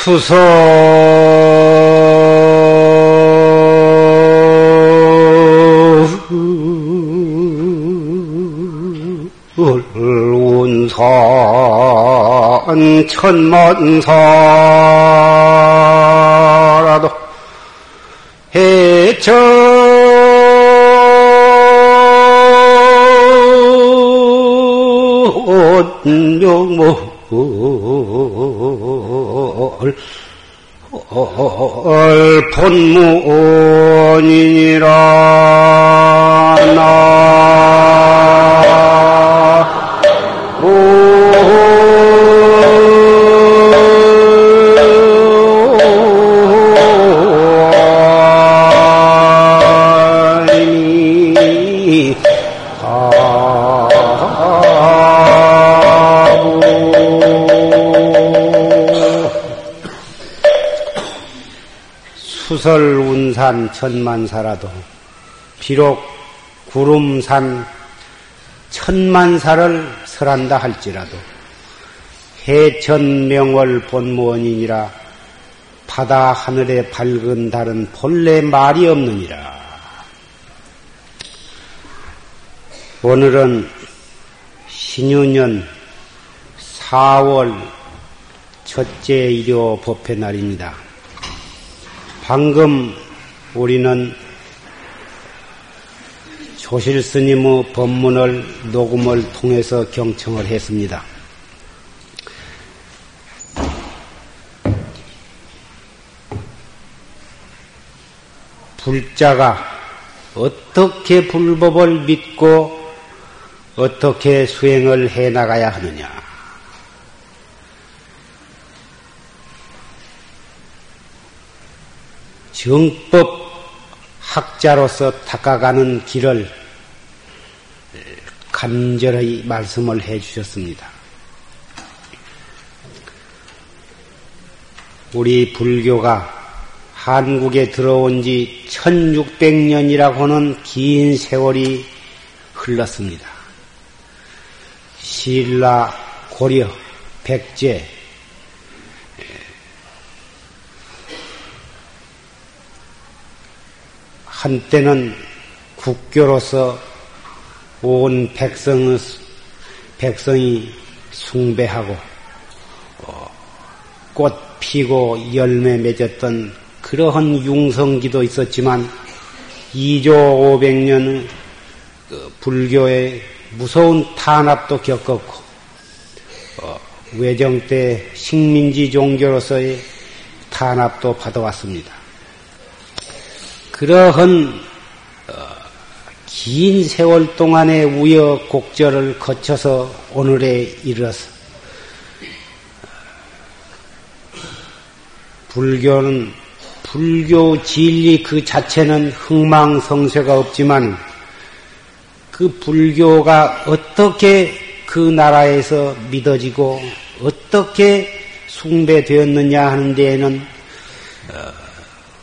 수서 운산 천만사 본무원이라 나 수설 운산 천만사라도 비록 구름산 천만사를 설한다 할지라도 해천명월 본무원이니라 바다 하늘에 밝은 달은 본래 말이 없느니라. 오늘은 신유년 4월 첫째 일요 법회 날입니다. 방금 우리는 조실 스님의 법문을 녹음을 통해서 경청을 했습니다. 불자가 어떻게 불법을 믿고 어떻게 수행을 해 나가야 하느냐. 정법 학자로서 닦아가는 길을 간절히 말씀을 해 주셨습니다. 우리 불교가 한국에 들어온 지 1600년이라고 하는 긴 세월이 흘렀습니다. 신라, 고려, 백제, 한때는 국교로서 온 백성의, 백성이 숭배하고, 어, 꽃 피고 열매 맺었던 그러한 융성기도 있었지만, 2조 500년 그 불교의 무서운 탄압도 겪었고, 어, 외정 때 식민지 종교로서의 탄압도 받아왔습니다. 그러한 어, 긴 세월 동안의 우여곡절을 거쳐서 오늘에 이르러서 불교는 불교 진리 그 자체는 흥망성쇠가 없지만 그 불교가 어떻게 그 나라에서 믿어지고 어떻게 숭배되었느냐 하는 데에는 어,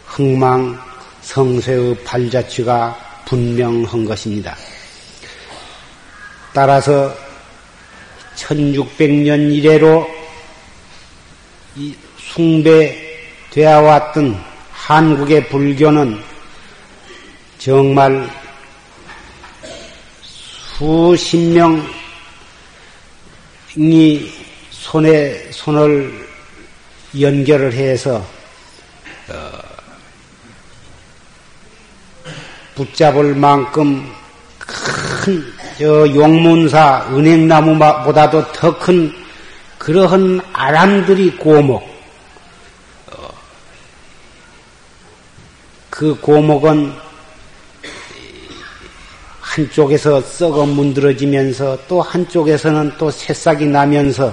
흥망 성쇠의 발자취가 분명한 것입니다. 따라서 1600년 이래로 숭배되어 왔던 한국의 불교는 정말 수십 명이 손에 손을 연결을 해서 어, 붙잡을 만큼 큰 저 용문사 은행나무보다도 더 큰 그러한 아람들이 고목. 어, 그 고목은 한쪽에서 썩어 문드러지면서 또 한쪽에서는 또 새싹이 나면서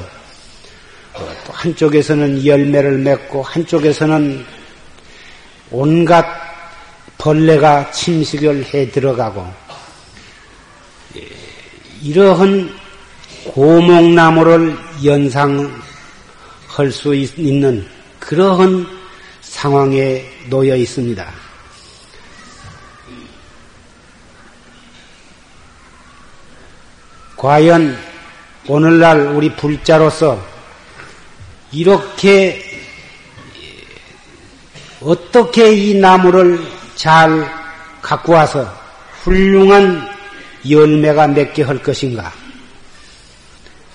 어, 또 한쪽에서는 열매를 맺고 한쪽에서는 온갖 벌레가 침식을 해 들어가고 예, 이러한 고목나무를 연상할 수 있는 그러한 상황에 놓여 있습니다. 과연 오늘날 우리 불자로서 이렇게 어떻게 이 나무를 잘 갖고 와서 훌륭한 열매가 맺게 할 것인가?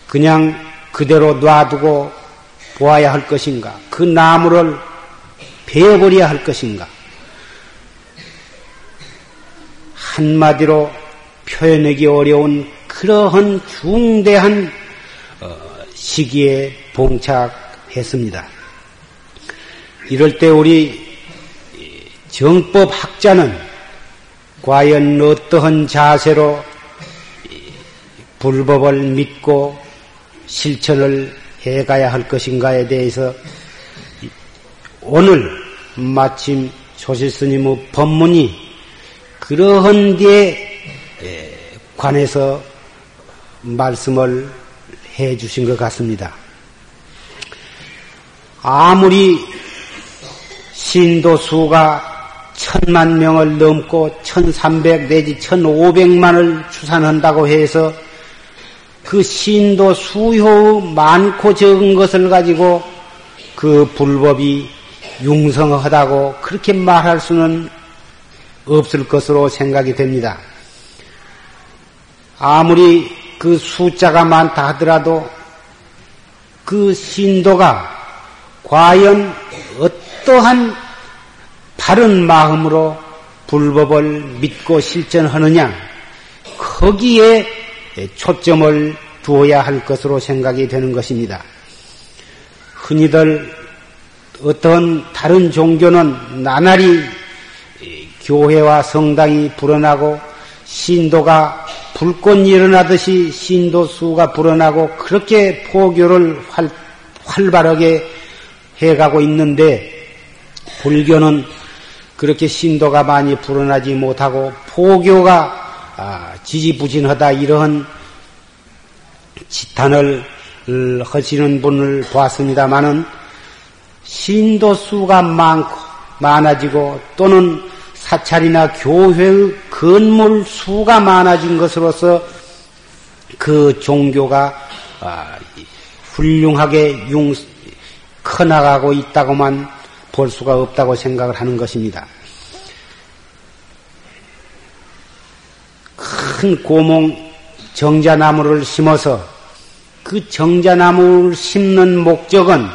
그냥 그대로 놔두고 보아야 할 것인가? 그 나무를 베어버려야 할 것인가? 한마디로 표현하기 어려운 그러한 중대한 어, 시기에 봉착했습니다. 이럴 때 우리 정법 학자는 과연 어떠한 자세로 불법을 믿고 실천을 해가야 할 것인가에 대해서 오늘 마침 조실스님의 법문이 그러한 데에 관해서 말씀을 해 주신 것 같습니다. 아무리 신도 수가 천만 명을 넘고 천삼백 내지 천오백만을 추산한다고 해서 그 신도 수효 많고 적은 것을 가지고 그 불법이 융성하다고 그렇게 말할 수는 없을 것으로 생각이 됩니다. 아무리 그 숫자가 많다 하더라도 그 신도가 과연 어떠한 바른 마음으로 불법을 믿고 실천하느냐, 거기에 초점을 두어야 할 것으로 생각이 되는 것입니다. 흔히들 어떤 다른 종교는 나날이 교회와 성당이 불어나고 신도가 불꽃 일어나듯이 신도 수가 불어나고 그렇게 포교를 활, 활발하게 해가고 있는데 불교는 그렇게 신도가 많이 불어나지 못하고 포교가 아, 지지부진하다 이러한 지탄을 하시는 분을 보았습니다마는 신도 수가 많고 많아지고 또는 사찰이나 교회의 건물 수가 많아진 것으로서 그 종교가 아, 훌륭하게 융, 커나가고 있다고만 볼 수가 없다고 생각을 하는 것입니다. 큰 고몽 정자나무를 심어서 그 정자나무를 심는 목적은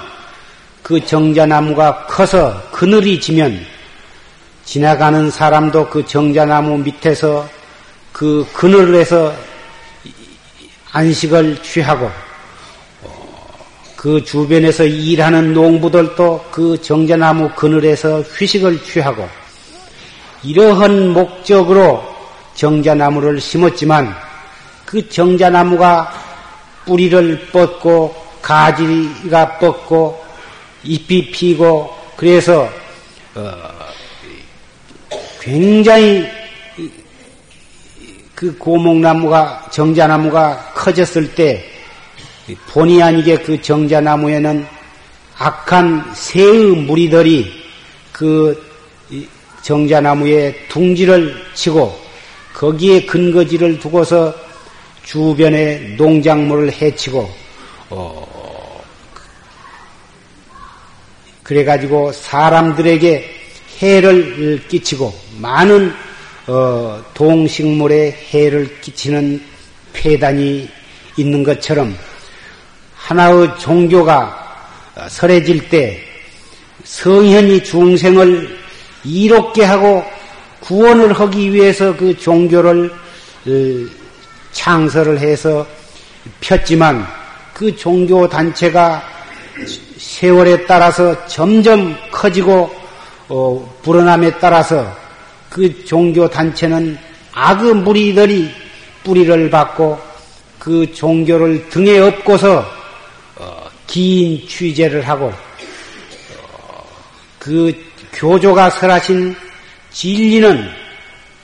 그 정자나무가 커서 그늘이 지면 지나가는 사람도 그 정자나무 밑에서 그 그늘에서 안식을 취하고 그 주변에서 일하는 농부들도 그 정자나무 그늘에서 휴식을 취하고 이러한 목적으로 정자나무를 심었지만 그 정자나무가 뿌리를 뻗고 가지가 뻗고 잎이 피고 그래서 어 굉장히 그 고목나무가 정자나무가 커졌을 때 본의 아니게 그 정자나무에는 악한 새의 무리들이 그 정자나무에 둥지를 치고 거기에 근거지를 두고서 주변의 농작물을 해치고 어 그래가지고 사람들에게 해를 끼치고 많은 어 동식물에 해를 끼치는 폐단이 있는 것처럼 하나의 종교가 설해질 때 성현이 중생을 이롭게 하고 구원을 하기 위해서 그 종교를 어, 창설을 해서 폈지만 그 종교 단체가 세월에 따라서 점점 커지고 어, 불어남에 따라서 그 종교 단체는 악의 무리들이 뿌리를 받고 그 종교를 등에 업고서 긴 취재를 하고 그 교조가 설하신 진리는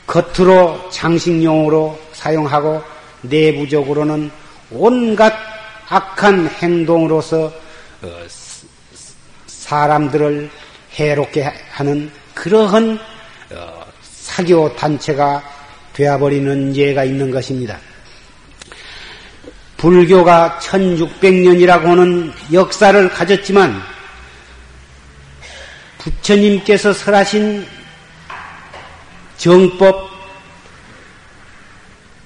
겉으로 장식용으로 사용하고 내부적으로는 온갖 악한 행동으로서 어, 사람들을 해롭게 하는 그러한 어, 사교 단체가 되어버리는 예가 있는 것입니다. 불교가 1600년이라고 하는 역사를 가졌지만 부처님께서 설하신 정법,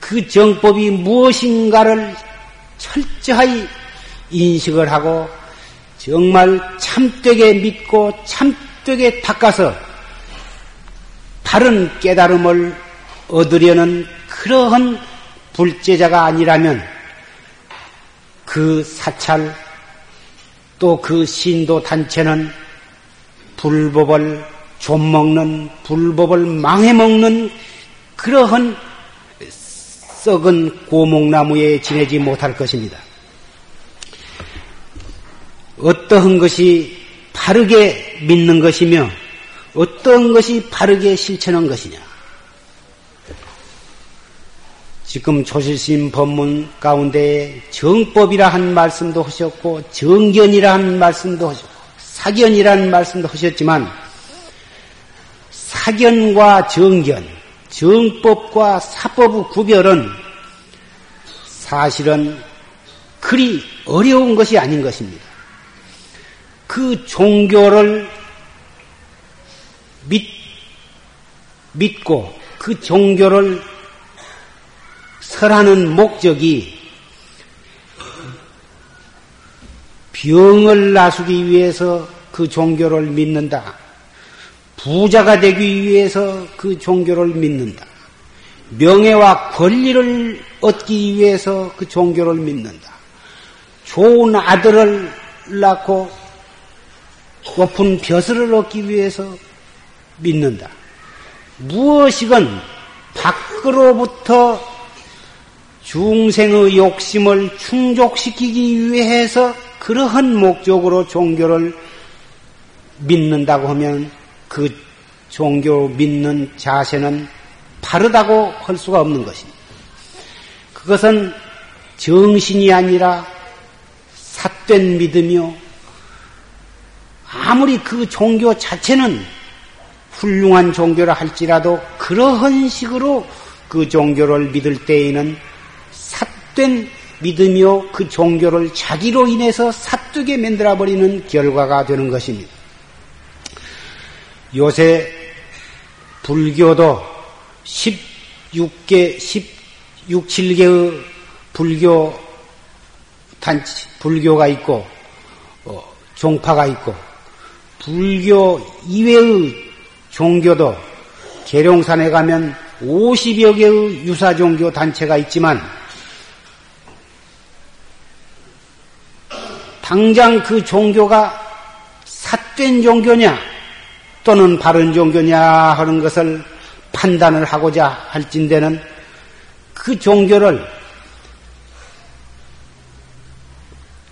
그 정법이 무엇인가를 철저히 인식을 하고 정말 참되게 믿고 참되게 닦아서 바른 깨달음을 얻으려는 그러한 불제자가 아니라면 그 사찰 또 그 신도 단체는 불법을 좀먹는 불법을 망해먹는 그러한 썩은 고목나무에 지내지 못할 것입니다. 어떠한 것이 바르게 믿는 것이며 어떤 것이 바르게 실천한 것이냐. 지금 조실심 법문 가운데 정법이라 한 말씀도 하셨고 정견이라 한 말씀도 하셨고 사견이라는 말씀도 하셨지만 사견과 정견, 정법과 사법의 구별은 사실은 그리 어려운 것이 아닌 것입니다. 그 종교를 믿, 믿고 그 종교를 설하는 목적이 병을 나수기 위해서 그 종교를 믿는다. 부자가 되기 위해서 그 종교를 믿는다. 명예와 권리를 얻기 위해서 그 종교를 믿는다. 좋은 아들을 낳고 높은 벼슬을 얻기 위해서 믿는다. 무엇이건 밖으로부터 중생의 욕심을 충족시키기 위해서 그러한 목적으로 종교를 믿는다고 하면 그 종교 믿는 자세는 바르다고 할 수가 없는 것입니다. 그것은 정신이 아니라 삿된 믿음이요. 아무리 그 종교 자체는 훌륭한 종교라 할지라도 그러한 식으로 그 종교를 믿을 때에는 삿된 믿음이요. 그 종교를 자기로 인해서 사뜨게 만들어 버리는 결과가 되는 것입니다. 요새 불교도 16개, 16, 7개의 불교 단체, 불교가 있고, 어, 종파가 있고, 불교 이외의 종교도 계룡산에 가면 50여 개의 유사 종교 단체가 있지만, 당장 그 종교가 삿된 종교냐, 또는 바른 종교냐 하는 것을 판단을 하고자 할진대는 그 종교를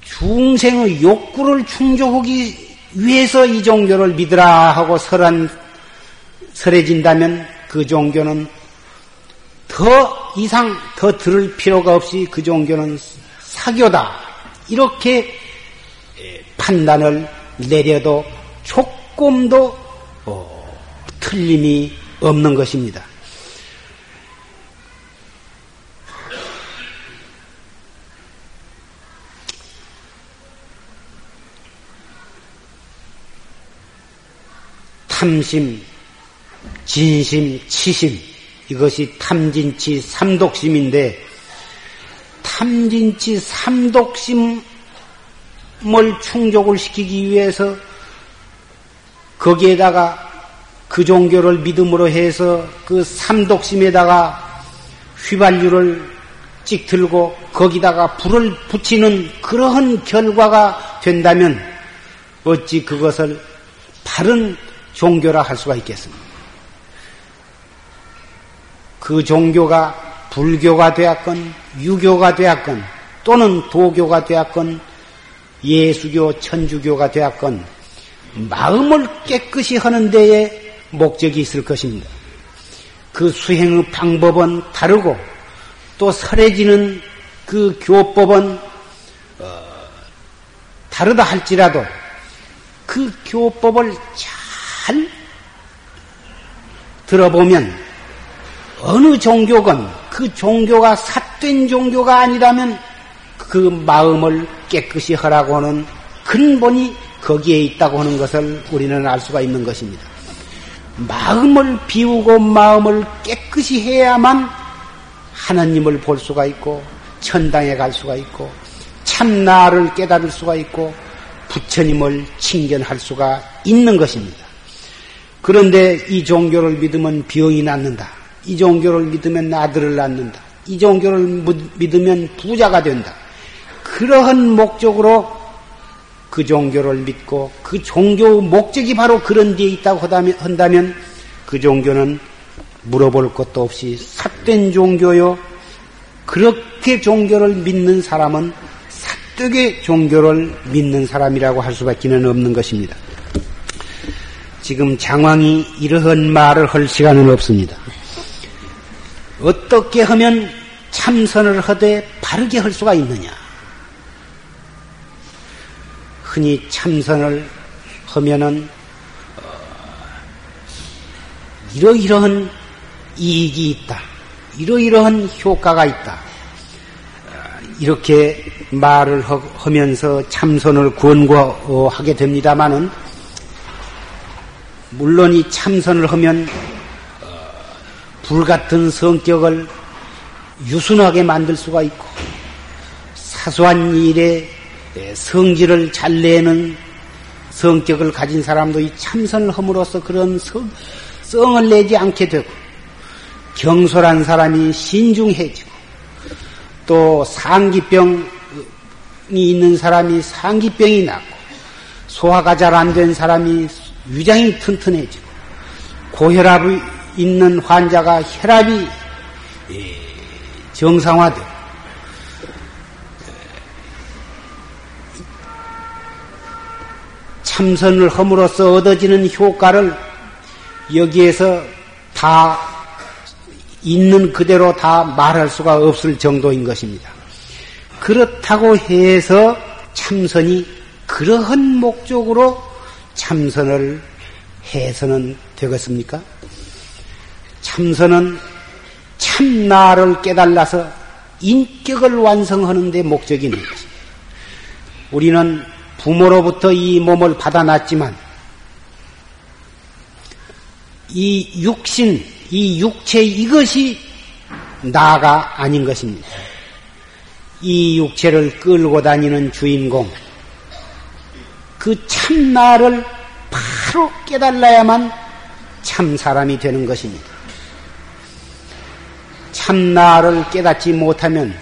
중생의 욕구를 충족하기 위해서 이 종교를 믿으라 하고 설한, 설해진다면 그 종교는 더 이상 더 들을 필요가 없이 그 종교는 사교다. 이렇게 판단을 내려도 조금도 어, 틀림이 없는 것입니다. 탐심, 진심, 치심 이것이 탐진치 삼독심인데 탐진치 삼독심 을 충족을 시키기 위해서 거기에다가 그 종교를 믿음으로 해서 그 삼독심에다가 휘발유를 찍 들고 거기다가 불을 붙이는 그러한 결과가 된다면 어찌 그것을 바른 종교라 할 수가 있겠습니까? 그 종교가 불교가 되었건 유교가 되었건 또는 도교가 되었건 예수교 천주교가 되었건 마음을 깨끗이 하는 데에 목적이 있을 것입니다. 그 수행의 방법은 다르고 또 설해지는 그 교법은 어, 다르다 할지라도 그 교법을 잘 들어보면 어느 종교건 그 종교가 삿된 종교가 아니라면 그 마음을 깨끗이 하라고 하는 근본이 거기에 있다고 하는 것을 우리는 알 수가 있는 것입니다. 마음을 비우고 마음을 깨끗이 해야만 하나님을 볼 수가 있고 천당에 갈 수가 있고 참나를 깨달을 수가 있고 부처님을 칭견할 수가 있는 것입니다. 그런데 이 종교를 믿으면 병이 낫는다. 이 종교를 믿으면 아들을 낳는다. 이 종교를 믿으면 부자가 된다. 그러한 목적으로 그 종교를 믿고 그 종교 목적이 바로 그런 데에 있다고 한다면 그 종교는 물어볼 것도 없이 삿된 종교요. 그렇게 종교를 믿는 사람은 삿되게 종교를 믿는 사람이라고 할 수밖에 는 없는 것입니다. 지금 장왕이 이러한 말을 할 시간은 없습니다. 어떻게 하면 참선을 하되 바르게 할 수가 있느냐? 흔히 참선을 하면은 어, 이러이러한 이익이 있다. 이러이러한 효과가 있다. 이렇게 말을 하면서 참선을 권고하게 됩니다마는 물론 이 참선을 하면 어, 불같은 성격을 유순하게 만들 수가 있고 사소한 일에 성질을 잘 내는 성격을 가진 사람도 이 참선을 함으로써 그런 성, 성을 내지 않게 되고 경솔한 사람이 신중해지고 또 상기병이 있는 사람이 상기병이 낫고 소화가 잘 안 된 사람이 위장이 튼튼해지고 고혈압이 있는 환자가 혈압이 예, 정상화되고 참선을 함으로써 얻어지는 효과를 여기에서 다 있는 그대로 다 말할 수가 없을 정도인 것입니다. 그렇다고 해서 참선이 그러한 목적으로 참선을 해서는 되겠습니까? 참선은 참나를 깨달아서 인격을 완성하는 데 목적이 있는 것입니다. 우리는 부모로부터 이 몸을 받아놨지만 이 육신, 이 육체 이것이 나가 아닌 것입니다. 이 육체를 끌고 다니는 주인공, 그 참나를 바로 깨달아야만 참 사람이 되는 것입니다. 참나를 깨닫지 못하면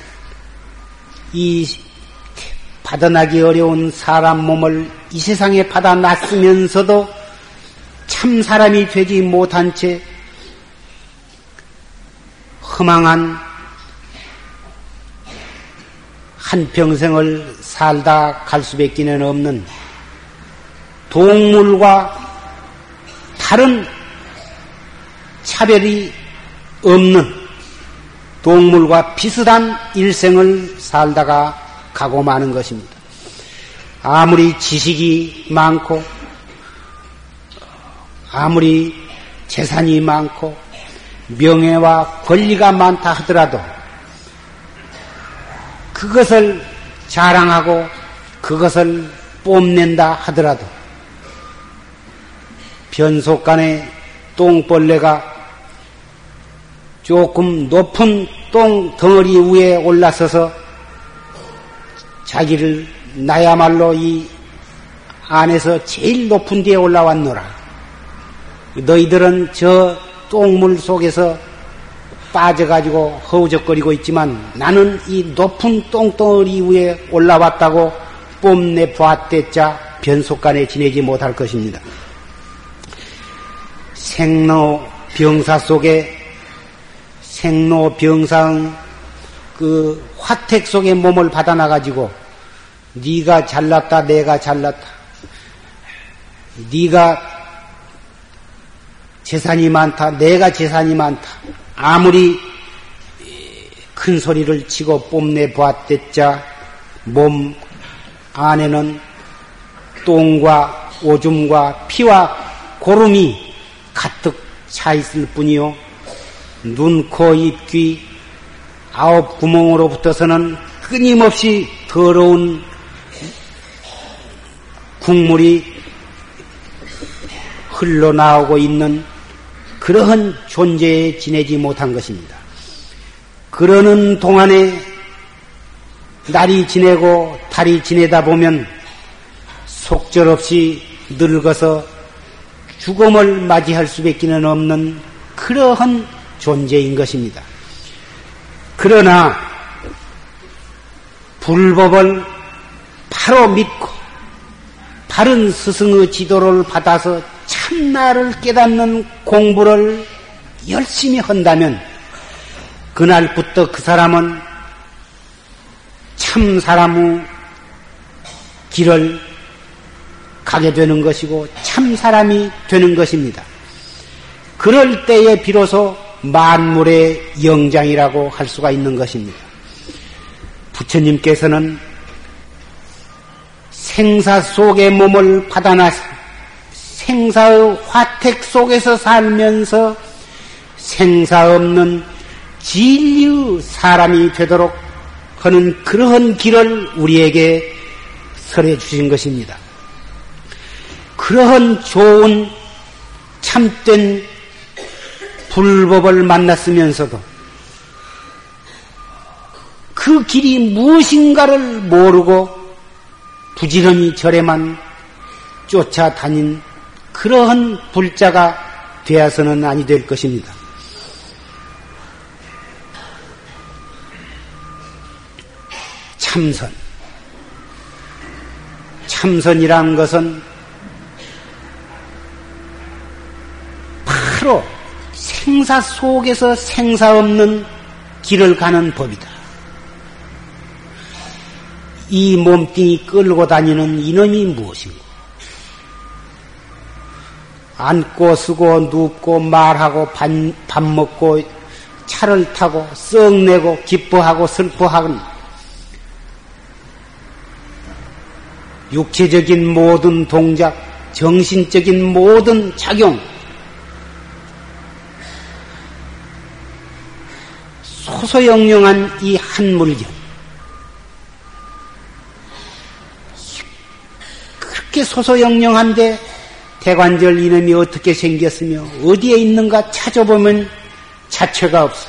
이 받아나기 어려운 사람 몸을 이 세상에 받아놨으면서도 참 사람이 되지 못한 채 허망한 한 평생을 살다 갈 수밖에 는 없는 동물과 다른 차별이 없는 동물과 비슷한 일생을 살다가 가고 마는 것입니다. 아무리 지식이 많고, 아무리 재산이 많고, 명예와 권리가 많다 하더라도, 그것을 자랑하고, 그것을 뽐낸다 하더라도, 변속간에 똥벌레가 조금 높은 똥 덩어리 위에 올라서서 자기를 나야말로 이 안에서 제일 높은 데에 올라왔노라. 너희들은 저 똥물 속에서 빠져가지고 허우적거리고 있지만 나는 이 높은 똥덩어리 위에 올라왔다고 뽐내 보았댔자 변속간에 지내지 못할 것입니다. 생로 병사 속에 생로 병상 그 화택 속에 몸을 받아나 가지고 네가 잘났다 내가 잘났다 네가 재산이 많다 내가 재산이 많다 아무리 큰 소리를 치고 뽐내 보았댔자 몸 안에는 똥과 오줌과 피와 고름이 가득 차 있을 뿐이요. 눈, 코, 입, 귀 아홉 구멍으로부터서는 끊임없이 더러운 국물이 흘러나오고 있는 그러한 존재에 지내지 못한 것입니다. 그러는 동안에 날이 지내고 달이 지내다 보면 속절없이 늙어서 죽음을 맞이할 수밖에 없는 그러한 존재인 것입니다. 그러나 불법을 바로 믿고 바른 스승의 지도를 받아서 참나를 깨닫는 공부를 열심히 한다면 그날부터 그 사람은 참 사람의 길을 가게 되는 것이고 참 사람이 되는 것입니다. 그럴 때에 비로소 만물의 영장이라고 할 수가 있는 것입니다. 부처님께서는 생사 속의 몸을 받아나서 생사의 화택 속에서 살면서 생사 없는 진리의 사람이 되도록 하는 그러한 길을 우리에게 설해 주신 것입니다. 그러한 좋은 참된 불법을 만났으면서도 그 길이 무엇인가를 모르고 부지런히 절에만 쫓아다닌 그러한 불자가 되어서는 아니 될 것입니다. 참선. 참선이란 것은 바로 생사 속에서 생사 없는 길을 가는 법이다. 이 몸뚱이 끌고 다니는 이놈이 무엇인고? 앉고 쓰고 눕고 말하고 밥, 밥 먹고 차를 타고 썩내고 기뻐하고 슬퍼하는 육체적인 모든 동작, 정신적인 모든 작용, 소소영령한 이 한 물견. 그렇게 소소영령한데 대관절 이놈이 어떻게 생겼으며 어디에 있는가 찾아보면 자체가 없어.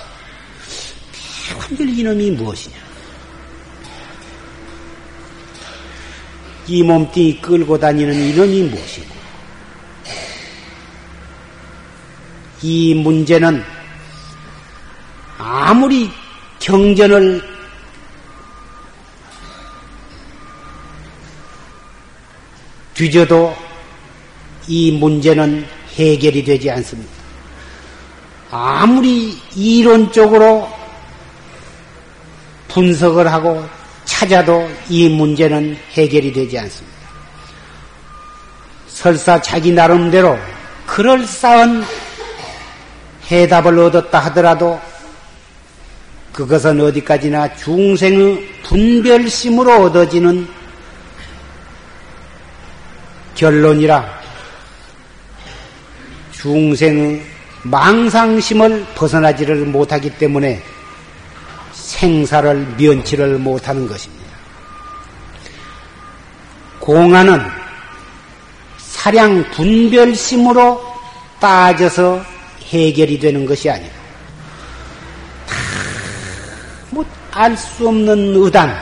대관절 이놈이 무엇이냐? 이 몸뚱이 끌고 다니는 이놈이 무엇이고? 이 문제는 아무리 경전을 뒤져도 이 문제는 해결이 되지 않습니다. 아무리 이론적으로 분석을 하고 찾아도 이 문제는 해결이 되지 않습니다. 설사 자기 나름대로 그럴싸한 해답을 얻었다 하더라도 그것은 어디까지나 중생의 분별심으로 얻어지는 결론이라 중생의 망상심을 벗어나지를 못하기 때문에 생사를 면치를 못하는 것입니다. 공안은 사량 분별심으로 빠져서 해결이 되는 것이 아니고 알 수 없는 의단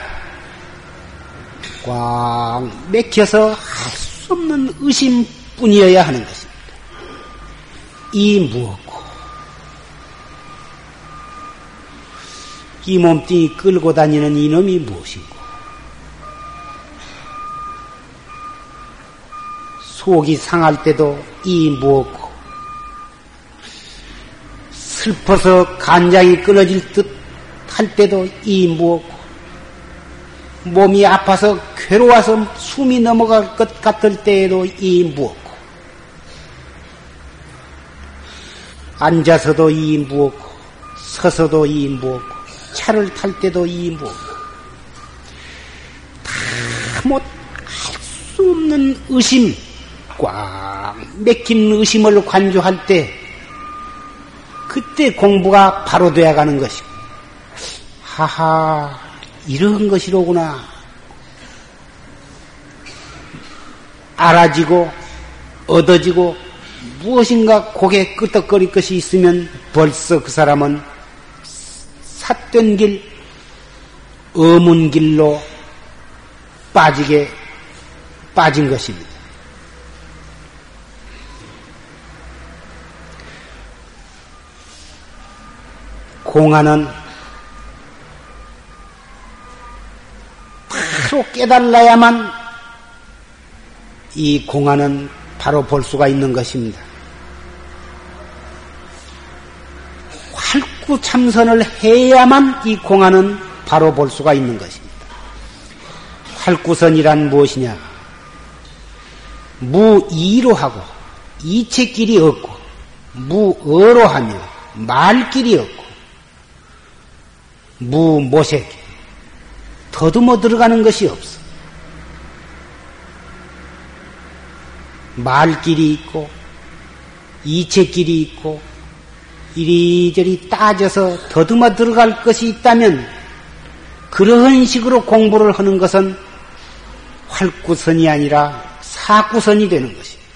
꽉 맥혀서 알수 없는 의심뿐이어야 하는 것입니다. 이 무엇고? 이 몸뚱이 끌고 다니는 이놈이 무엇이고? 속이 상할 때도 이 무엇고? 슬퍼서 간장이 끊어질 듯 할 때도 이 무엇고 몸이 아파서 괴로워서 숨이 넘어갈 것 같을 때에도 이 무엇고 앉아서도 이 무엇고 서서도 이 무엇고 차를 탈 때도 이 무엇고 다못할 수 없는 의심 꽉 맥힌 의심을 관조할 때 그때 공부가 바로 되어가는 것이고 하하 이런 것이로구나 알아지고 얻어지고 무엇인가 고개 끄덕거릴 것이 있으면 벌써 그 사람은 삿된 길, 어문 길로 빠지게 빠진 것입니다. 공안은 바로 깨달아야만 이 공안은 바로 볼 수가 있는 것입니다. 활구 참선을 해야만 이 공안은 바로 볼 수가 있는 것입니다. 활구선이란 무엇이냐? 무이로 하고 이체길이 없고 무어로 하며 말길이 없고 무모색 더듬어 들어가는 것이 없어. 말길이 있고 이체길이 있고 이리저리 따져서 더듬어 들어갈 것이 있다면 그러한 식으로 공부를 하는 것은 활구선이 아니라 사구선이 되는 것입니다.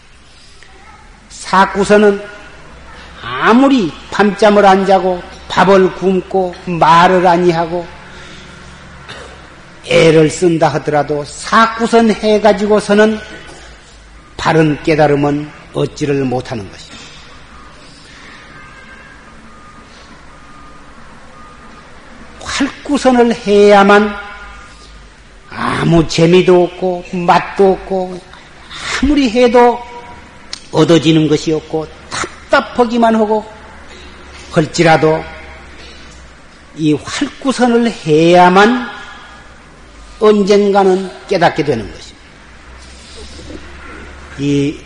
사구선은 아무리 밤잠을 안 자고 밥을 굶고 말을 아니하고 애를 쓴다 하더라도 사구선 해가지고서는 바른 깨달음은 얻지를 못하는 것입니다. 활구선을 해야만 아무 재미도 없고 맛도 없고 아무리 해도 얻어지는 것이 없고 답답하기만 하고 할지라도 이 활구선을 해야만 언젠가는 깨닫게 되는 것입니다. 이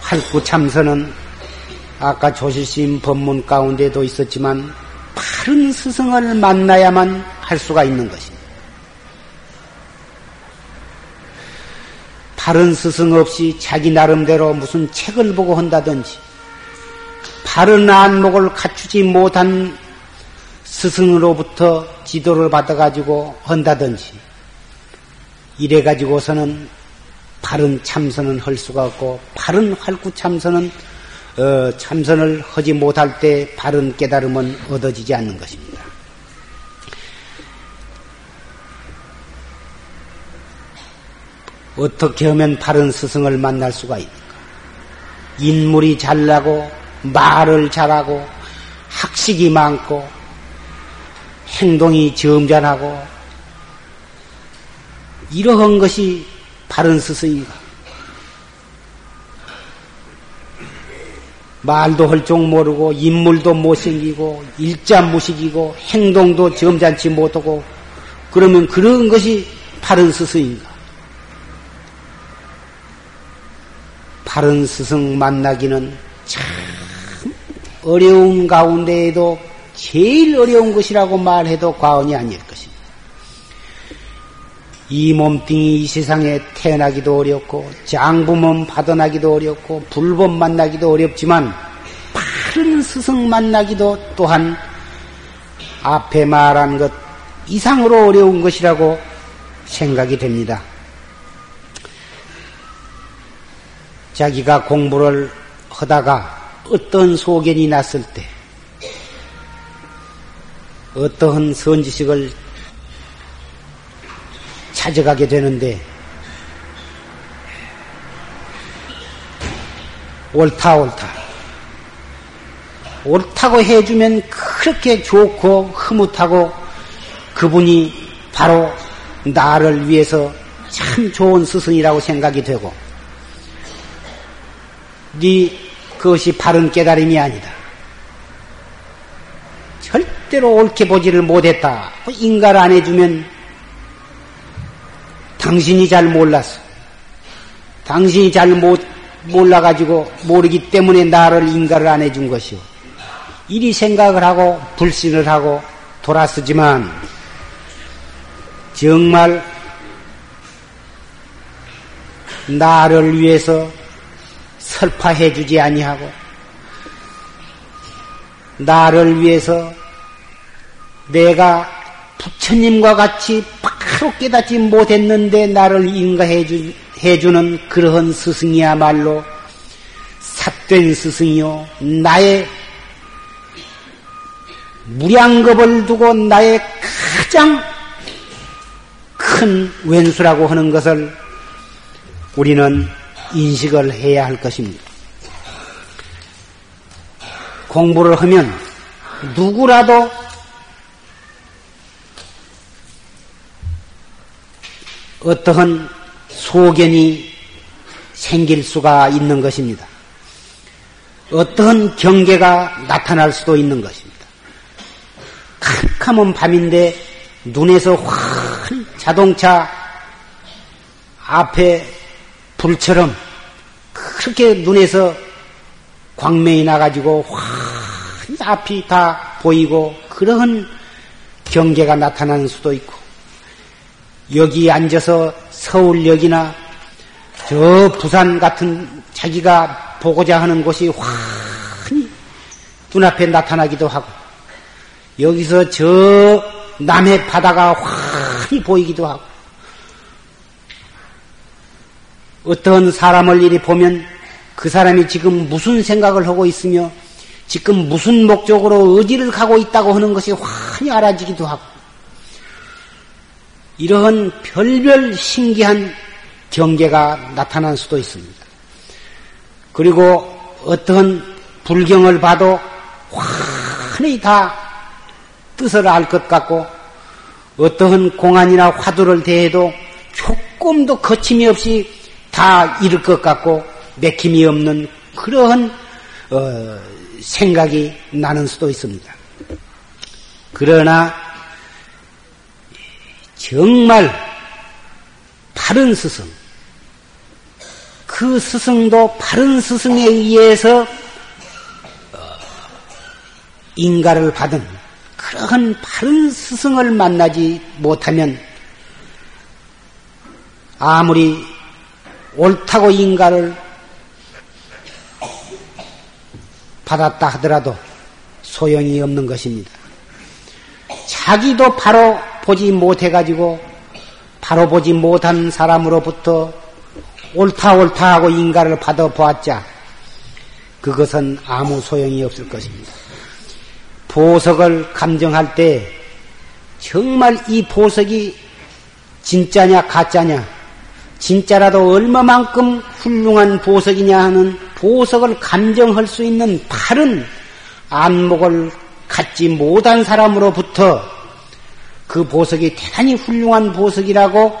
활구 참선은 아까 조실심 법문 가운데도 있었지만 바른 스승을 만나야만 할 수가 있는 것입니다. 바른 스승 없이 자기 나름대로 무슨 책을 보고 한다든지 바른 안목을 갖추지 못한 스승으로부터 지도를 받아가지고 한다든지 이래가지고서는 바른 참선은 할 수가 없고 바른 활구 참선은 어, 참선을 하지 못할 때 바른 깨달음은 얻어지지 않는 것입니다. 어떻게 하면 바른 스승을 만날 수가 있는가? 인물이 잘나고 말을 잘하고 학식이 많고 행동이 점잖하고 이러한 것이 바른 스승인가? 말도 할 줄 모르고 인물도 못생기고 일자무식이고 행동도 점잖지 못하고 그러면 그런 것이 바른 스승인가? 바른 스승 만나기는 참 어려운 가운데에도 제일 어려운 것이라고 말해도 과언이 아닐 것입니다. 이 몸뚱이 이 세상에 태어나기도 어렵고 장부몸 받아나기도 어렵고 불법 만나기도 어렵지만 바른 스승 만나기도 또한 앞에 말한 것 이상으로 어려운 것이라고 생각이 됩니다. 자기가 공부를 하다가 어떤 소견이 났을 때 어떠한 선지식을 찾아가게 되는데 옳다 옳다 옳다고 해주면 그렇게 좋고 흐뭇하고 그분이 바로 나를 위해서 참 좋은 스승이라고 생각이 되고 네 그것이 바른 깨달음이 아니다. 절대로 옳게 보지를 못했다. 인가를 안 해주면 당신이 잘 몰랐어. 당신이 잘 못, 몰라가지고 모르기 때문에 나를 인가를 안 해준 것이오. 이리 생각을 하고 불신을 하고 돌아서지만 정말 나를 위해서 설파해 주지 아니하고 나를 위해서 내가 부처님과 같이 바로 깨닫지 못했는데 나를 인가해 주는 그러한 스승이야말로 삿된 스승이요. 나의 무량겁을 두고 나의 가장 큰 왼수라고 하는 것을 우리는 인식을 해야 할 것입니다. 공부를 하면 누구라도 어떠한 소견이 생길 수가 있는 것입니다. 어떠한 경계가 나타날 수도 있는 것입니다. 캄캄한 밤인데 눈에서 확 자동차 앞에 불처럼 그렇게 눈에서 광명이 나가지고 확 앞이 다 보이고 그러한 경계가 나타나는 수도 있고 여기 앉아서 서울역이나 저 부산 같은 자기가 보고자 하는 곳이 환히 눈앞에 나타나기도 하고 여기서 저 남해 바다가 환히 보이기도 하고 어떤 사람을 이리 보면 그 사람이 지금 무슨 생각을 하고 있으며 지금 무슨 목적으로 어디를 가고 있다고 하는 것이 환히 알아지기도 하고 이러한 별별 신기한 경계가 나타날 수도 있습니다. 그리고 어떤 불경을 봐도 환히 다 뜻을 알 것 같고 어떠한 공안이나 화두를 대해도 조금도 거침이 없이 다 이룰 것 같고 맥힘이 없는 그러한 어, 생각이 나는 수도 있습니다. 그러나 정말 바른 스승, 그 스승도 바른 스승에 의해서 어, 인가를 받은 그러한 바른 스승을 만나지 못하면 아무리 옳다고 인가를 받았다 하더라도 소용이 없는 것입니다. 자기도 바로 보지 못해가지고 바로 보지 못한 사람으로부터 옳다 옳다 하고 인가를 받아 보았자 그것은 아무 소용이 없을 것입니다. 보석을 감정할 때 정말 이 보석이 진짜냐 가짜냐 진짜라도 얼마만큼 훌륭한 보석이냐 하는 보석을 감정할 수 있는 바른 안목을 갖지 못한 사람으로부터 그 보석이 대단히 훌륭한 보석이라고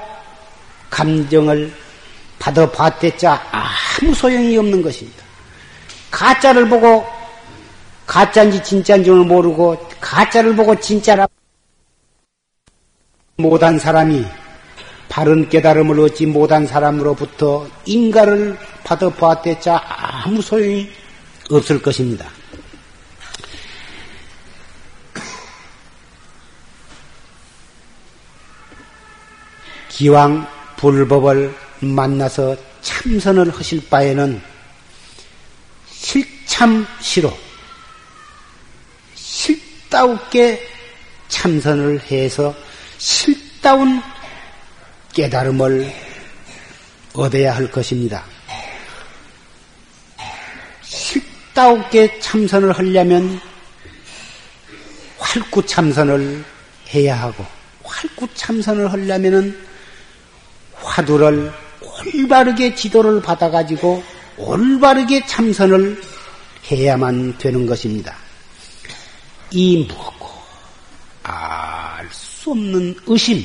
감정을 받아 봤댔자 아무 소용이 없는 것입니다. 가짜를 보고 가짜인지 진짜인지 모르고 가짜를 보고 진짜라 못한 사람이 바른 깨달음을 얻지 못한 사람으로부터 인가를 받아 보았댔자 아무 소용이 없을 것입니다. 기왕 불법을 만나서 참선을 하실 바에는 실참시로 실다우게 참선을 해서 실다운 깨달음을 얻어야 할 것입니다. 실다우게 참선을 하려면 활구 참선을 해야 하고 활구 참선을 하려면은 화두를 올바르게 지도를 받아가지고 올바르게 참선을 해야만 되는 것입니다. 이 무엇고 알 수 없는 의심,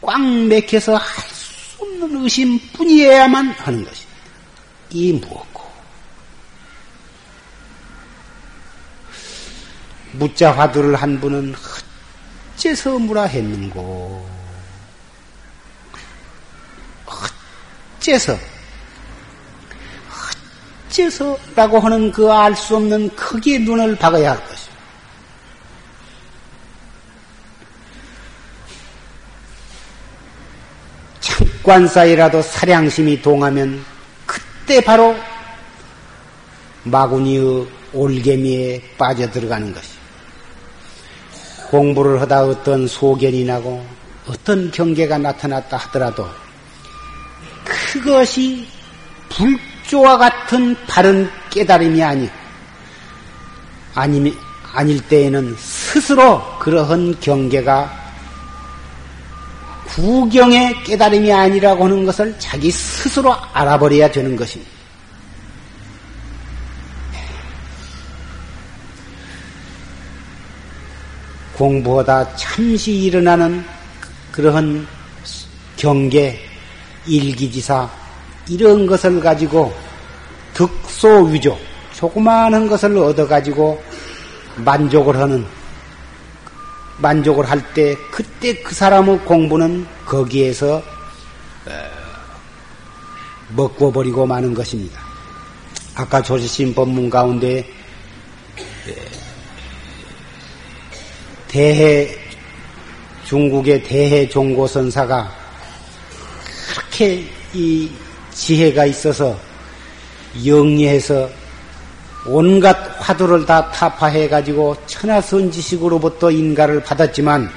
꽉 맥혀서 할 수 없는 의심뿐이어야만 하는 것입니다. 이 무엇고? 무자 화두를 한 분은 어째서 무라 했는고? 어째서? 어째서라고 하는 그 알 수 없는 크기의 눈을 박아야 할 것입니다. 잠깐 사이라도 사량심이 동하면 그때 바로 마구니의 올개미에 빠져들어가는 것이. 공부를 하다 어떤 소견이 나고 어떤 경계가 나타났다 하더라도 그것이 불조와 같은 바른 깨달음이 아니 아니 아닐 때에는 스스로 그러한 경계가 구경의 깨달음이 아니라고 하는 것을 자기 스스로 알아버려야 되는 것입니다. 공부하다 잠시 일어나는 그러한 경계, 일기지사, 이런 것을 가지고 득소위조, 조그마한 것을 얻어 가지고 만족을 하는, 만족을 할 때, 그때 그 사람의 공부는 거기에서 먹고 버리고 마는 것입니다. 아까 조지신 법문 가운데 대해 중국의 대해 종고선사가 그렇게 이 지혜가 있어서 영리해서 온갖 화두를 다 타파해 가지고 천하선지식으로부터 인가를 받았지만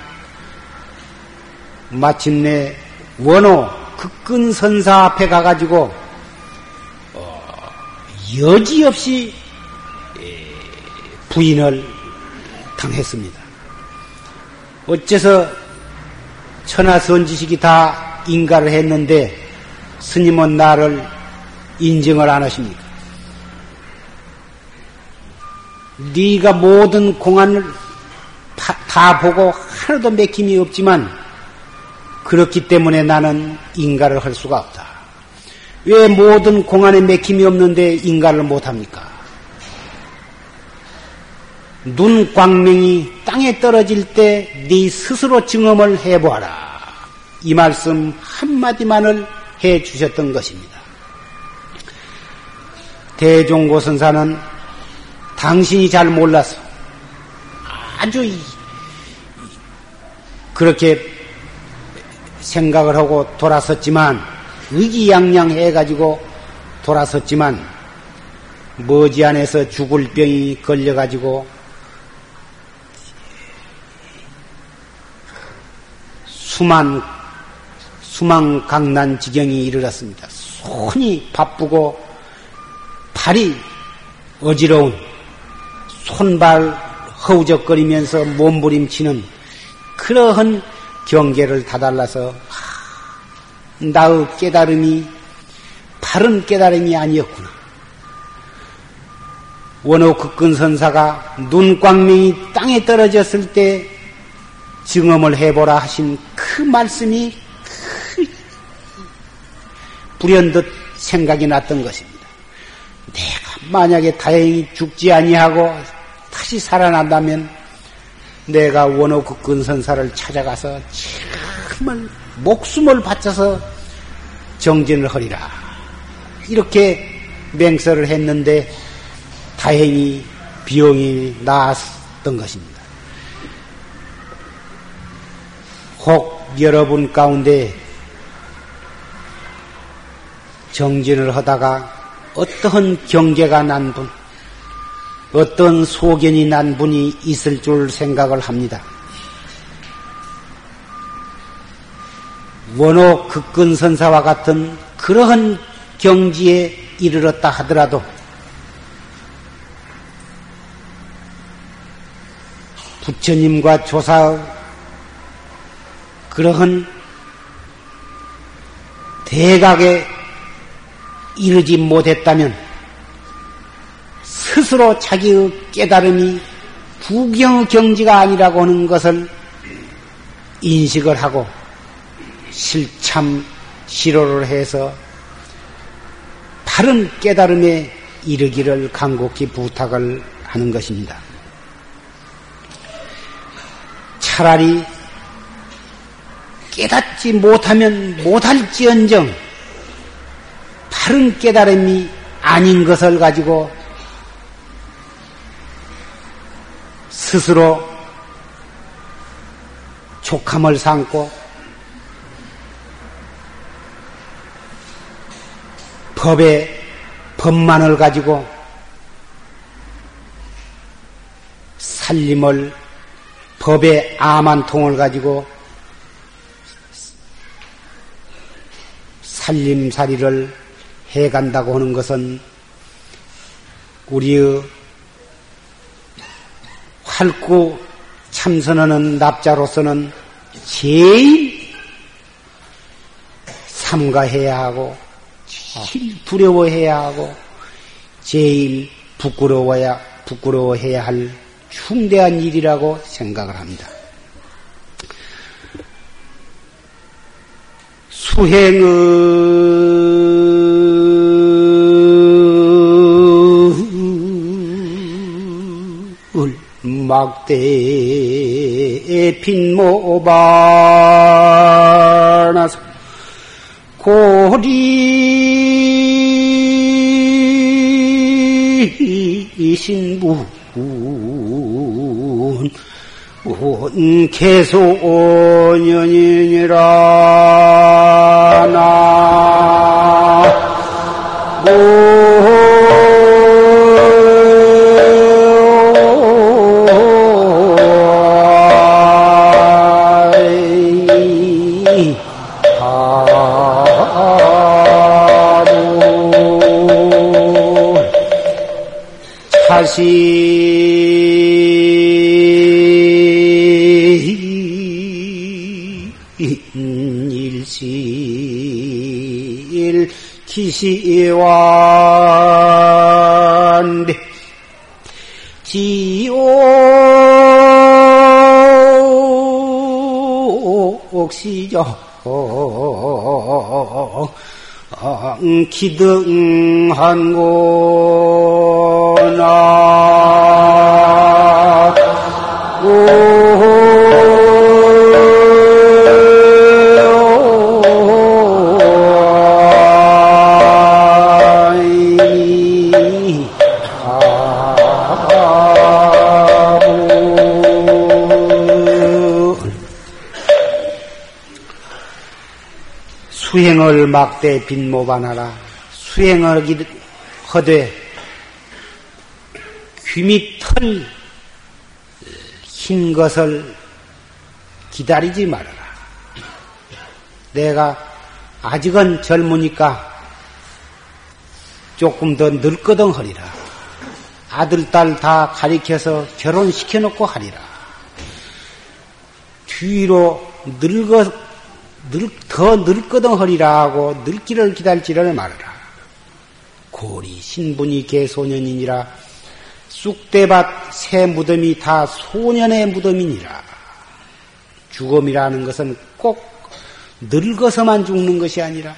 마침내 원호 극근선사 앞에 가가지고 어, 여지없이 부인을 당했습니다. 어째서 천하 선지식이 다 인가를 했는데 스님은 나를 인정을 안 하십니까? 네가 모든 공안을 다 보고 하나도 맥힘이 없지만 그렇기 때문에 나는 인가를 할 수가 없다. 왜 모든 공안에 맥힘이 없는데 인가를 못합니까? 눈 광명이 땅에 떨어질 때 네 스스로 증험을 해보아라. 이 말씀 한마디만을 해 주셨던 것입니다. 대종고선사는 당신이 잘 몰라서 아주 그렇게 생각을 하고 돌아섰지만 의기양양 해가지고 돌아섰지만 머지안에서 죽을 병이 걸려가지고 수만, 수망 강난 지경이 이르렀습니다. 손이 바쁘고 발이 어지러운 손발 허우적거리면서 몸부림치는 그러한 경계를 다달라서 나의 깨달음이 바른 깨달음이 아니었구나. 원호 극근선사가 눈광명이 땅에 떨어졌을 때 증험을 해보라 하신 그 말씀이 그 불현듯 생각이 났던 것입니다. 내가 만약에 다행히 죽지 아니하고 다시 살아난다면 내가 원호 그 근선사를 찾아가서 정말 목숨을 바쳐서 정진을 하리라. 이렇게 맹설을 했는데 다행히 비용이 나았던 것입니다. 혹 여러분 가운데 정진을 하다가 어떠한 경계가 난 분, 어떤 소견이 난 분이 있을 줄 생각을 합니다. 원호 극근선사와 같은 그러한 경지에 이르렀다 하더라도 부처님과 조사 그러한 대각에 이르지 못했다면 스스로 자기의 깨달음이 부경 경지가 아니라고 하는 것을 인식을 하고 실참 실호를 해서 바른 깨달음에 이르기를 간곡히 부탁을 하는 것입니다. 차라리 깨닫지 못하면 못할지언정 바른 깨달음이 아닌 것을 가지고 스스로 족함을 삼고 법의 법만을 가지고 살림을 법의 암한 통을 가지고 살림살이를 해간다고 하는 것은 우리의 활구 참선하는 납자로서는 제일 삼가해야 하고 제일 두려워해야 하고 제일 부끄러워야 부끄러워해야 할 충대한 일이라고 생각을 합니다. 수행을 막대에 빈모바나서 고리 신부 개소년이니라 나 일실 기시완대 지옥시죠 기등한 거나 막대 빈모반하라. 수행을 허되 귀밑털 흰 것을 기다리지 말아라. 내가 아직은 젊으니까 조금 더 늙거든 하리라. 아들, 딸 다 가리켜서 결혼시켜놓고 하리라. 뒤로 늙어, 늙, 더 늙거든 하리라 하고 늙기를 기다리지를 말아라. 고리 신분이 개소년이니라 쑥대밭 새 무덤이 다 소년의 무덤이니라. 죽음이라는 것은 꼭 늙어서만 죽는 것이 아니라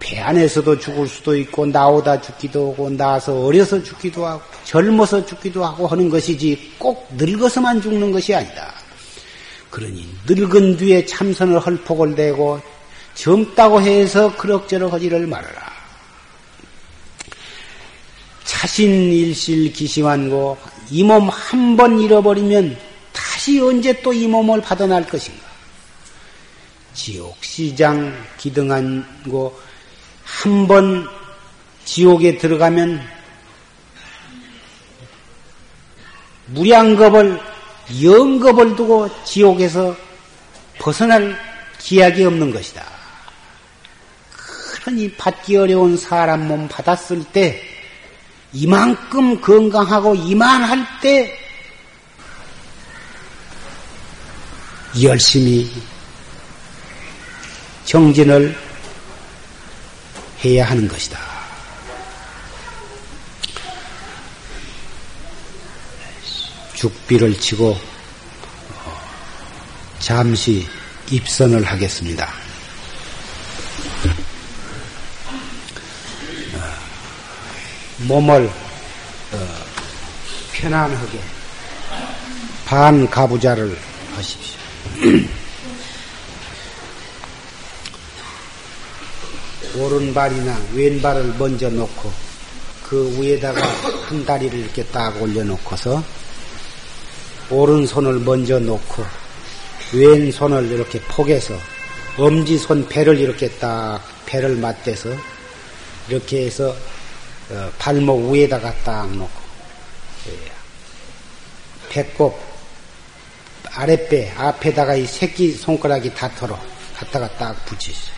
배 안에서도 죽을 수도 있고 나오다 죽기도 하고 나서 어려서 죽기도 하고 젊어서 죽기도 하고 하는 것이지 꼭 늙어서만 죽는 것이 아니다. 그러니 늙은 뒤에 참선을 헐폭을 대고 젊다고 해서 그럭저럭 하지를 말아라. 자신 일실 기심한고 이 몸 한 번 잃어버리면 다시 언제 또 이 몸을 받아날 것인가? 지옥 시장 기등한 거한 번 지옥에 들어가면 무량겁을 영겁을 두고 지옥에서 벗어날 기약이 없는 것이다. 그러니 받기 어려운 사람 몸 받았을 때 이만큼 건강하고 이만할 때 열심히 정진을 해야 하는 것이다. 죽비를 치고 잠시 입선을 하겠습니다. 몸을 편안하게 반 가부자를 하십시오. 오른발이나 왼발을 먼저 놓고 그 위에다가 한 다리를 이렇게 딱 올려놓고서 오른손을 먼저 놓고 왼손을 이렇게 포개서 엄지손 배를 이렇게 딱 배를 맞대서 이렇게 해서 어, 발목 위에다가 딱 놓고 예. 배꼽 아랫배, 앞에다가 이 새끼 손가락이 닿도록 갖다가 딱 붙이세요.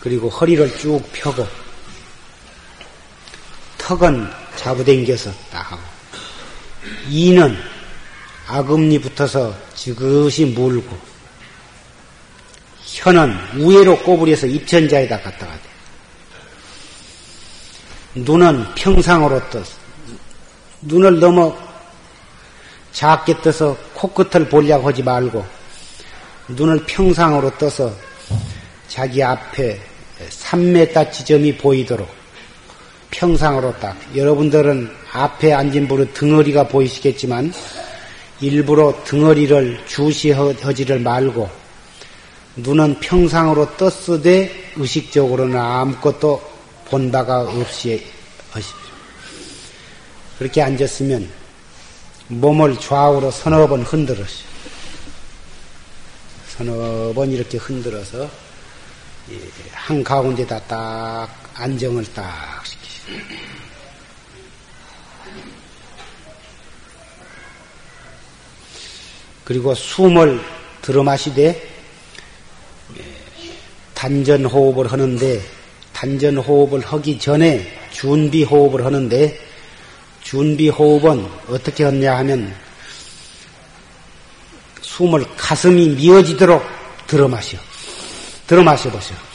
그리고 허리를 쭉 펴고 턱은 잡아당겨서 딱 하고 이는 아금니 붙어서 지그시 물고 혀는 우회로 꼬부려서 입천자에다 갖다가 돼. 눈은 평상으로 떠 눈을 너무 작게 떠서 코끝을 보려고 하지 말고 눈을 평상으로 떠서 자기 앞에 3m 지점이 보이도록 평상으로 딱 여러분들은 앞에 앉은 분은 등허리가 보이시겠지만 일부러 등허리를 주시하지를 말고 눈은 평상으로 떴으되 의식적으로는 아무것도 본 바가 없이 하십시오. 그렇게 앉았으면 몸을 좌우로 서너 번 흔들으시오. 서너 번 이렇게 흔들어서 한 가운데다 딱 안정을 딱 시키시오. 그리고 숨을 들어 마시되 단전 호흡을 하는데 단전 호흡을 하기 전에 준비 호흡을 하는데 준비 호흡은 어떻게 하냐 하면 숨을 가슴이 미어지도록 들어 마셔. 들어 마셔 보세요.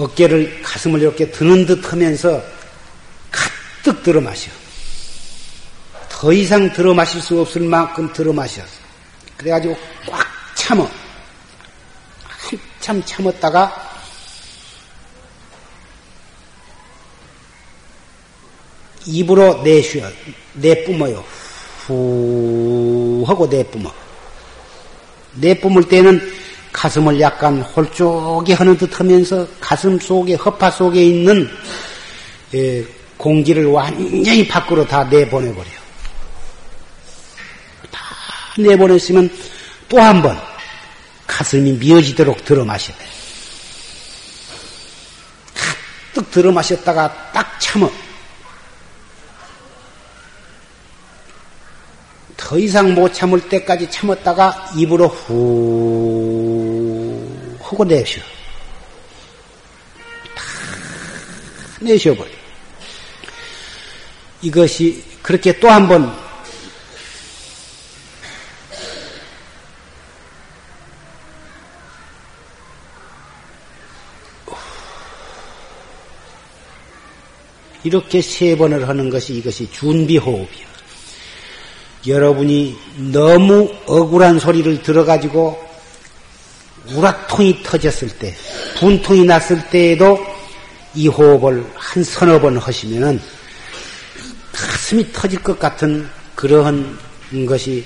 어깨를 가슴을 이렇게 드는 듯 하면서 가득 들어 마셔. 더 이상 들어 마실 수 없을 만큼 들어 마셔. 그래가지고 꽉 참어. 한참 참았다가 입으로 내쉬어, 내뿜어요. 후 하고 내뿜어. 내뿜을 때는 가슴을 약간 홀쭉이 하는 듯 하면서 가슴 속에, 허파 속에 있는 예, 공기를 완전히 밖으로 다 내보내버려요. 다 내보냈으면 또 한 번 가슴이 미어지도록 들어 마셔야 돼. 가득 들어 마셨다가 딱 참어. 더 이상 못 참을 때까지 참았다가 입으로 후 하고 내쉬어. 다 내쉬어버려. 이것이 그렇게 또 한 번 이렇게 세 번을 하는 것이 이것이 준비 호흡이요. 여러분이 너무 억울한 소리를 들어가지고 우라통이 터졌을 때, 분통이 났을 때에도 이 호흡을 한 서너 번 하시면은 가슴이 터질 것 같은 그러한 것이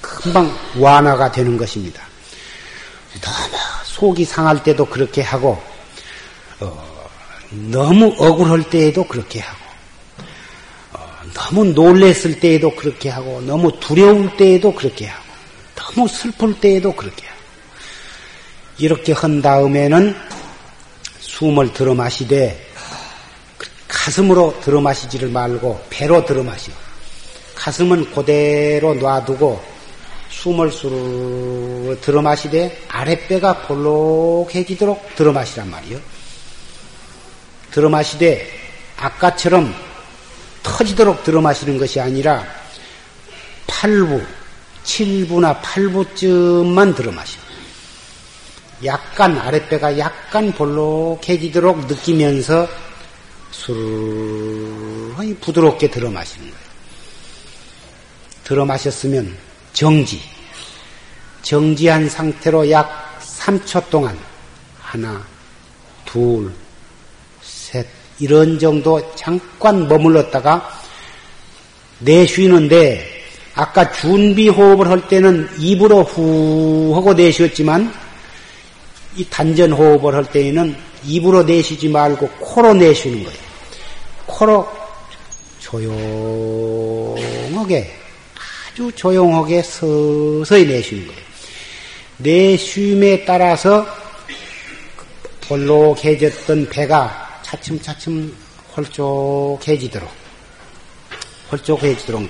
금방 완화가 되는 것입니다. 너무 속이 상할 때도 그렇게 하고, 어, 너무 억울할 때에도 그렇게 하고, 너무 놀랬을 때에도 그렇게 하고, 너무 두려울 때에도 그렇게 하고, 너무 슬플 때에도 그렇게 하고, 이렇게 한 다음에는 숨을 들어 마시되, 가슴으로 들어 마시지를 말고, 배로 들어 마시고, 가슴은 그대로 놔두고, 숨을 들어 마시되, 아랫배가 볼록해지도록 들어 마시란 말이요. 들어 마시되, 아까처럼 터지도록 들어 마시는 것이 아니라 8부, 7부나 8부쯤만 들어 마셔. 약간 아랫배가 약간 볼록해지도록 느끼면서 술이 부드럽게 들어 마시는 거예요. 들어 마셨으면 정지. 정지한 상태로 약 3초 동안 하나, 둘, 셋, 이런 정도 잠깐 머물렀다가 내쉬는데 아까 준비 호흡을 할 때는 입으로 후 하고 내쉬었지만 이 단전 호흡을 할 때에는 입으로 내쉬지 말고 코로 내쉬는 거예요. 코로 조용하게 아주 조용하게 서서히 내쉬는 거예요. 내쉼에 따라서 볼록해졌던 배가 차츰차츰 홀쭉해지도록 홀쭉해지도록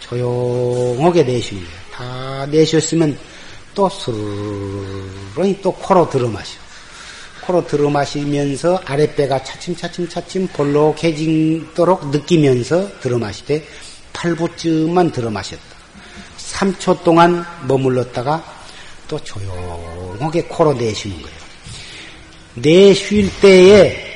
조용하게 내쉬는 거예요. 다 내쉬었으면 또 스르르 또 코로 들어 마셔. 코로 들어 마시면서 아랫배가 차츰차츰 차츰 볼록해지도록 느끼면서 들어 마시되 8부쯤만 들어 마셨다. 3초 동안 머물렀다가 또 조용하게 코로 내쉬는 거예요. 내쉴 때에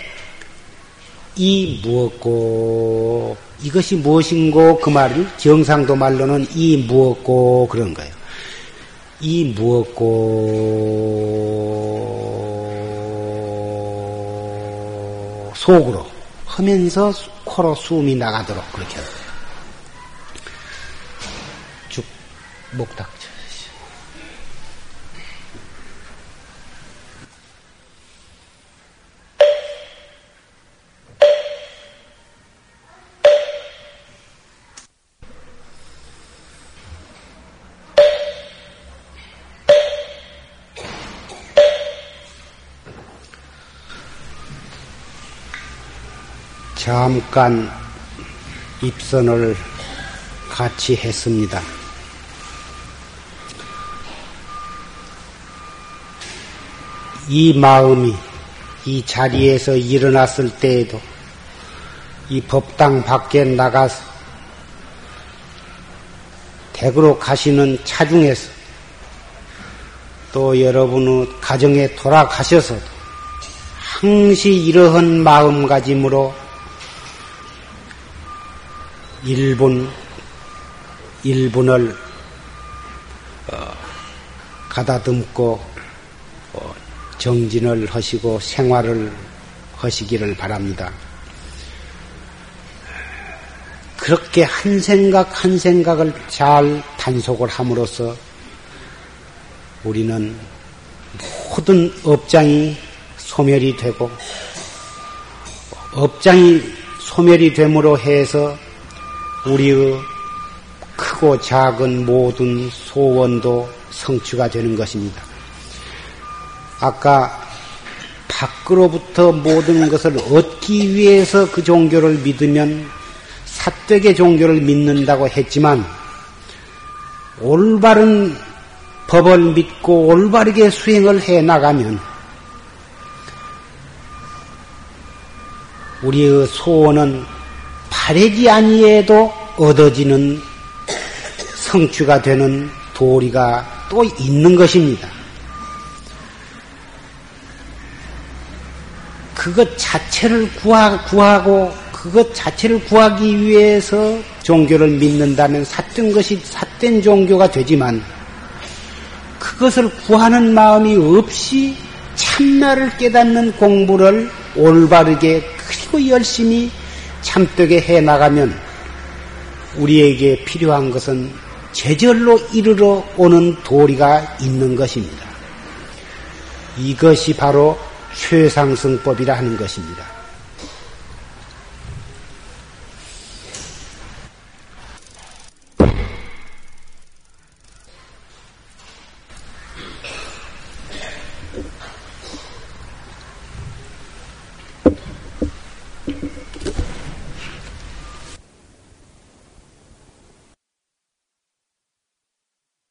이 무엇고 이것이 무엇인고 그 말을 경상도 말로는 이 무엇고 그런 거예요. 이 무엇고 속으로 하면서 코로 숨이 나가도록 그렇게 거예요. 쭉 목닥 잠깐 입선을 같이 했습니다. 이 마음이 이 자리에서 일어났을 때에도 이 법당 밖에 나가서 댁으로 가시는 차중에서 또 여러분의 가정에 돌아가셔서도 항시 이러한 마음가짐으로 일분, 일분을 어, 가다듬고 어, 정진을 하시고 생활을 하시기를 바랍니다. 그렇게 한 생각 한 생각을 잘 단속을 함으로써 우리는 모든 업장이 소멸이 되고 업장이 소멸이 됨으로 해서 우리의 크고 작은 모든 소원도 성취가 되는 것입니다. 아까 밖으로부터 모든 것을 얻기 위해서 그 종교를 믿으면 사되게 종교를 믿는다고 했지만 올바른 법을 믿고 올바르게 수행을 해 나가면 우리의 소원은 바래지 아니에도 얻어지는 성취가 되는 도리가 또 있는 것입니다. 그것 자체를 구하, 구하고 그것 자체를 구하기 위해서 종교를 믿는다면 삿된 것이 삿된 종교가 되지만 그것을 구하는 마음이 없이 참나를 깨닫는 공부를 올바르게 그리고 열심히 참되게 해 나가면 우리에게 필요한 것은 제절로 이르러 오는 도리가 있는 것입니다. 이것이 바로 최상승법이라 하는 것입니다.